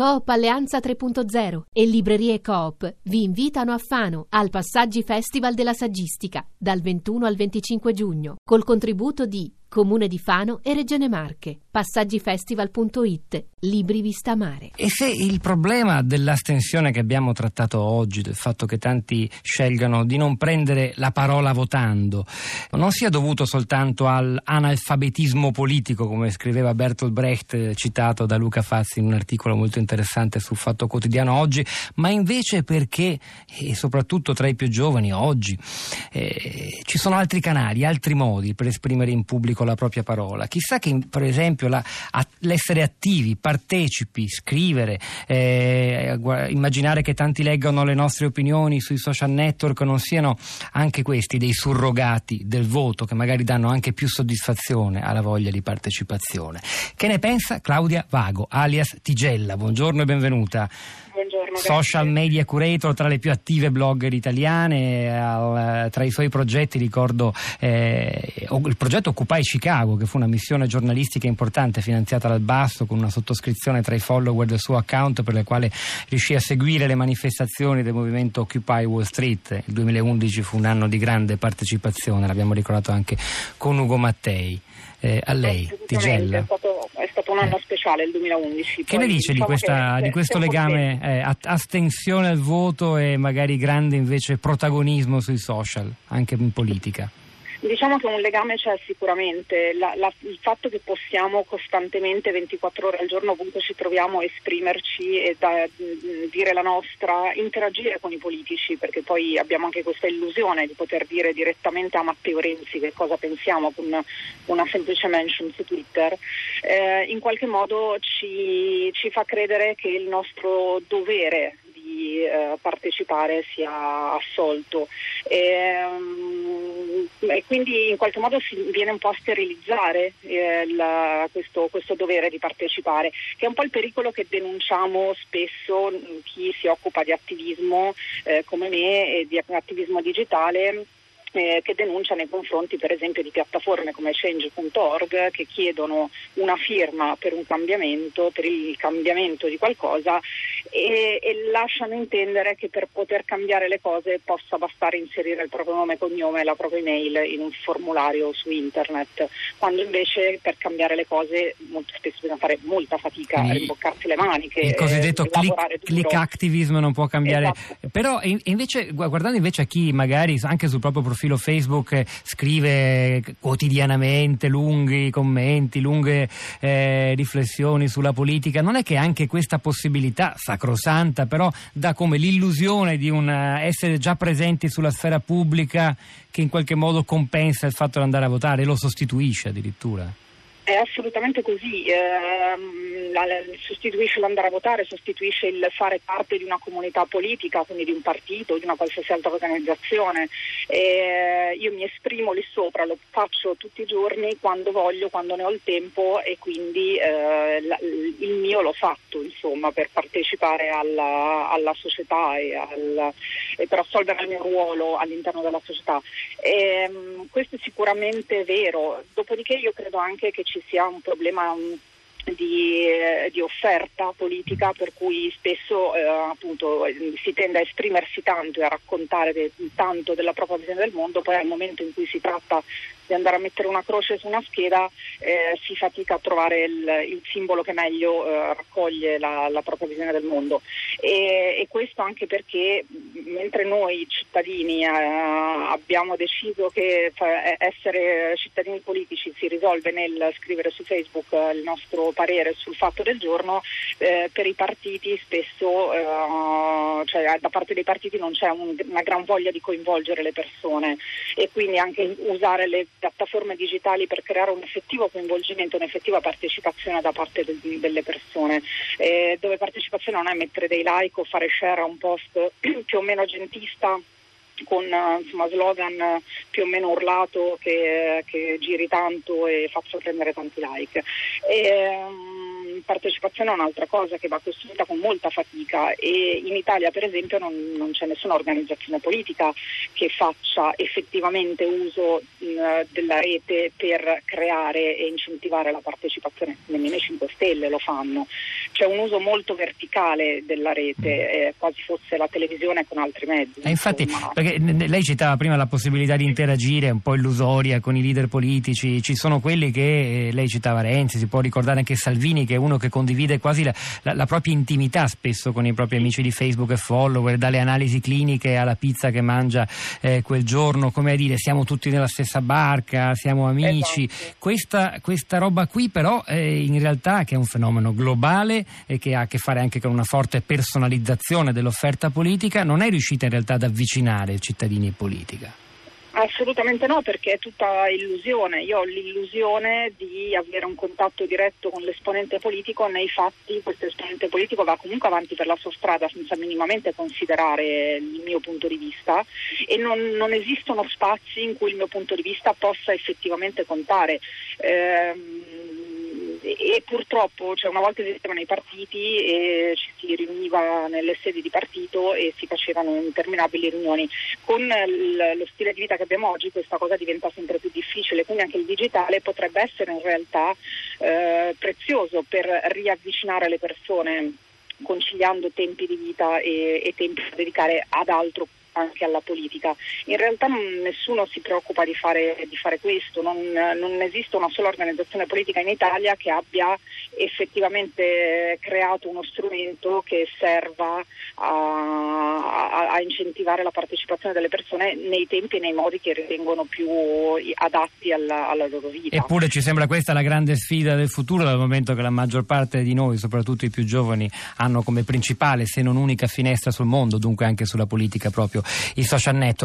Coop Alleanza 3.0 e Librerie Coop vi invitano a Fano al Passaggi Festival della Saggistica dal 21 al 25 giugno col contributo di Comune di Fano e Regione Marche. Passaggifestival.it. Libri vista mare. E se il problema dell'astensione che abbiamo trattato oggi, del fatto che tanti scelgano di non prendere la parola votando, non sia dovuto soltanto all'analfabetismo politico, come scriveva Bertolt Brecht, citato da Luca Fazzi in un articolo molto interessante sul Fatto Quotidiano oggi, ma invece perché, e soprattutto tra i più giovani oggi, eh, ci sono altri canali, altri modi per esprimere in pubblico con la propria parola. Chissà che, per esempio, la, a, l'essere attivi, partecipi, scrivere, eh, immaginare che tanti leggano le nostre opinioni sui social network non siano anche questi dei surrogati del voto che magari danno anche più soddisfazione alla voglia di partecipazione. Che ne pensa Claudia Vago, alias Tigella? Buongiorno e benvenuta. Buongiorno, social media curator tra le più attive blogger italiane. Al, tra i suoi progetti ricordo eh, il progetto Occupy Chicago, che fu una missione giornalistica importante finanziata dal basso con una sottoscrizione tra i follower del suo account per le quale riuscì a seguire le manifestazioni del movimento Occupy Wall Street. Il 2011 fu un anno di grande partecipazione, l'abbiamo ricordato anche con Ugo Mattei. Eh, a lei, Tigella. È stato, è stato un anno speciale il 2011. Che ne dice diciamo di, questa, di, questo legame eh, astensione al voto e magari grande invece protagonismo sui social, anche in politica? Diciamo che un legame c'è sicuramente, la, la, il fatto che possiamo costantemente 24 ore al giorno ovunque ci troviamo esprimerci e da, dire la nostra, interagire con i politici, perché poi abbiamo anche questa illusione di poter dire direttamente a Matteo Renzi che cosa pensiamo con una semplice mention su Twitter, eh, in qualche modo ci, ci fa credere che il nostro dovere di eh, partecipare sia assolto. E, um, e, quindi in qualche modo si viene un po' a sterilizzare eh, la, questo, questo, dovere di partecipare, che è un po' il pericolo che denunciamo spesso chi si occupa di attivismo eh, come me e di attivismo digitale eh, che denuncia nei confronti per esempio di piattaforme come change.org che chiedono una firma per un cambiamento, per il cambiamento di qualcosa e, e, lasciano intendere che per poter cambiare le cose possa bastare inserire il proprio nome e cognome e la propria email in un formulario su internet, quando invece per cambiare le cose molto spesso bisogna fare molta fatica, a rimboccarsi le maniche. Il cosiddetto click, click, activism non può cambiare. Esatto. Però invece, guardando invece a chi magari anche sul proprio profilo Facebook eh, scrive quotidianamente lunghi commenti, lunghe eh, riflessioni sulla politica, non è che anche questa possibilità sacrosanta, però dà come l'illusione di un eh, essere già presenti sulla sfera pubblica che in qualche modo compensa il fatto di andare a votare lo sostituisce addirittura. È assolutamente così, eh, sostituisce l'andare a votare, sostituisce il fare parte di una comunità politica, quindi di un partito, di una qualsiasi altra organizzazione. Eh, io mi esprimo lì sopra, lo faccio tutti i giorni quando voglio, quando ne ho il tempo e quindi eh, la, il mio l'ho fatto insomma, per partecipare alla, alla società e, al, e, per assolvere il mio ruolo all'interno della società. Ehm, questo è sicuramente vero, dopodiché io credo anche che ci sia un problema di, eh, di, offerta politica per cui spesso eh, appunto, si tende a esprimersi tanto e a raccontare de, tanto della propria visione del mondo, poi al momento in cui si tratta di andare a mettere una croce su una scheda eh, si fatica a trovare il, il simbolo che meglio eh, raccoglie la, la, propria visione del mondo. E, e, questo anche perché mentre noi cittadini eh, abbiamo deciso che essere cittadini politici si risolve nel scrivere su Facebook il nostro parere sul fatto del giorno, eh, per i partiti spesso, eh, cioè da parte dei partiti non c'è un, una gran voglia di coinvolgere le persone e quindi anche usare le piattaforme digitali per creare un effettivo coinvolgimento, un'effettiva partecipazione da parte de, delle persone, eh, dove partecipazione non è mettere dei like o fare share a un post più o meno gentista con insomma, slogan più o meno urlato che, che, giri tanto e faccia prendere tanti like. E, um, partecipazione è un'altra cosa che va costruita con molta fatica e in Italia per esempio non, non c'è nessuna organizzazione politica che faccia effettivamente uso mh, della rete per creare e incentivare la partecipazione, nemmeno i 5 Stelle lo fanno. C'è un uso molto verticale della rete, eh, quasi fosse la televisione con altri mezzi. Eh, infatti, perché lei citava prima la possibilità di interagire un po' illusoria con i leader politici, ci sono quelli che eh, lei citava Renzi, si può ricordare anche Salvini che è uno che condivide quasi la, la, la propria intimità spesso con i propri amici di Facebook e follower, dalle analisi cliniche alla pizza che mangia eh, quel giorno, come a dire siamo tutti nella stessa barca, siamo amici. Esatto. Questa, questa, roba qui però eh, in realtà che è un fenomeno globale e che ha a che fare anche con una forte personalizzazione dell'offerta politica, non è riuscita in realtà ad avvicinare cittadini e politica. Assolutamente no, perché è tutta illusione. Io ho l'illusione di avere un contatto diretto con l'esponente politico, nei fatti questo esponente politico va comunque avanti per la sua strada senza minimamente considerare il mio punto di vista e non, non esistono spazi in cui il mio punto di vista possa effettivamente contare. Eh, e purtroppo cioè una volta esistevano i partiti e ci si riuniva nelle sedi di partito e si facevano interminabili riunioni. Con l- lo stile di vita che abbiamo oggi questa cosa diventa sempre più difficile, quindi anche il digitale potrebbe essere in realtà eh, prezioso per riavvicinare le persone conciliando tempi di vita e, e tempi da dedicare ad altro anche alla politica. In realtà nessuno si preoccupa di fare, di fare questo, non, non, esiste una sola organizzazione politica in Italia che abbia effettivamente creato uno strumento che serva a, a, a incentivare la partecipazione delle persone nei tempi e nei modi che ritengono più adatti alla, alla loro vita. Eppure ci sembra questa la grande sfida del futuro dal momento che la maggior parte di noi, soprattutto i più giovani, hanno come principale se non unica finestra sul mondo, dunque anche sulla politica proprio i social network.